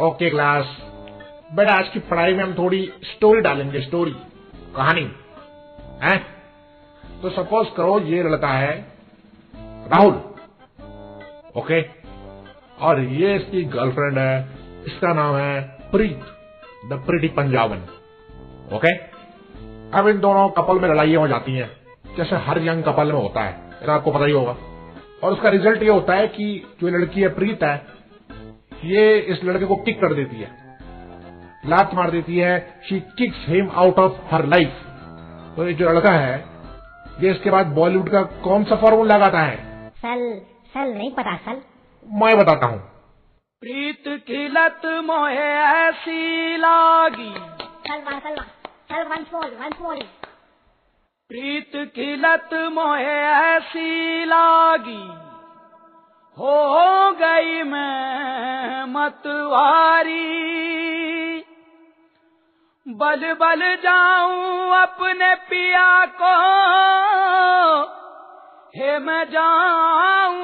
Okay, class. बेटा, आज की पढ़ाई में हम थोड़ी स्टोरी डालेंगे स्टोरी कहानी, है? तो सपोज़ करो ये लड़का है राहुल, ओके? और ये इसकी गर्लफ्रेंड है, इसका नाम है Preet the Preeti Punjaban okay? अब इन दोनों कपल में लड़ाइयाँ हो जाती हैं, जैसे हर यंग कपल में होता है आपको पता ही होगा। और उसका रिज़ल्ट ये होता है कि जो लड़की है, प्रीत है ये इस लड़के को किक कर देती है। लात मार देती है। She kicks him out of her life तो ये जो लड़का है ये इसके बाद बॉलीवुड का कौन सा फॉर्मूला लगाता है? सल सल नहीं पता सल। मैं बताता हूँ। प्रीत की लत मोहे ऐसी लागी। सलवा सलवा सल वंस मोर वंस मोर प्रीत की लत मोहे ऐसी लागी। हो गई मैं मतवारी। बल बल जाऊँ अपने पिया को हे मैं जाऊँ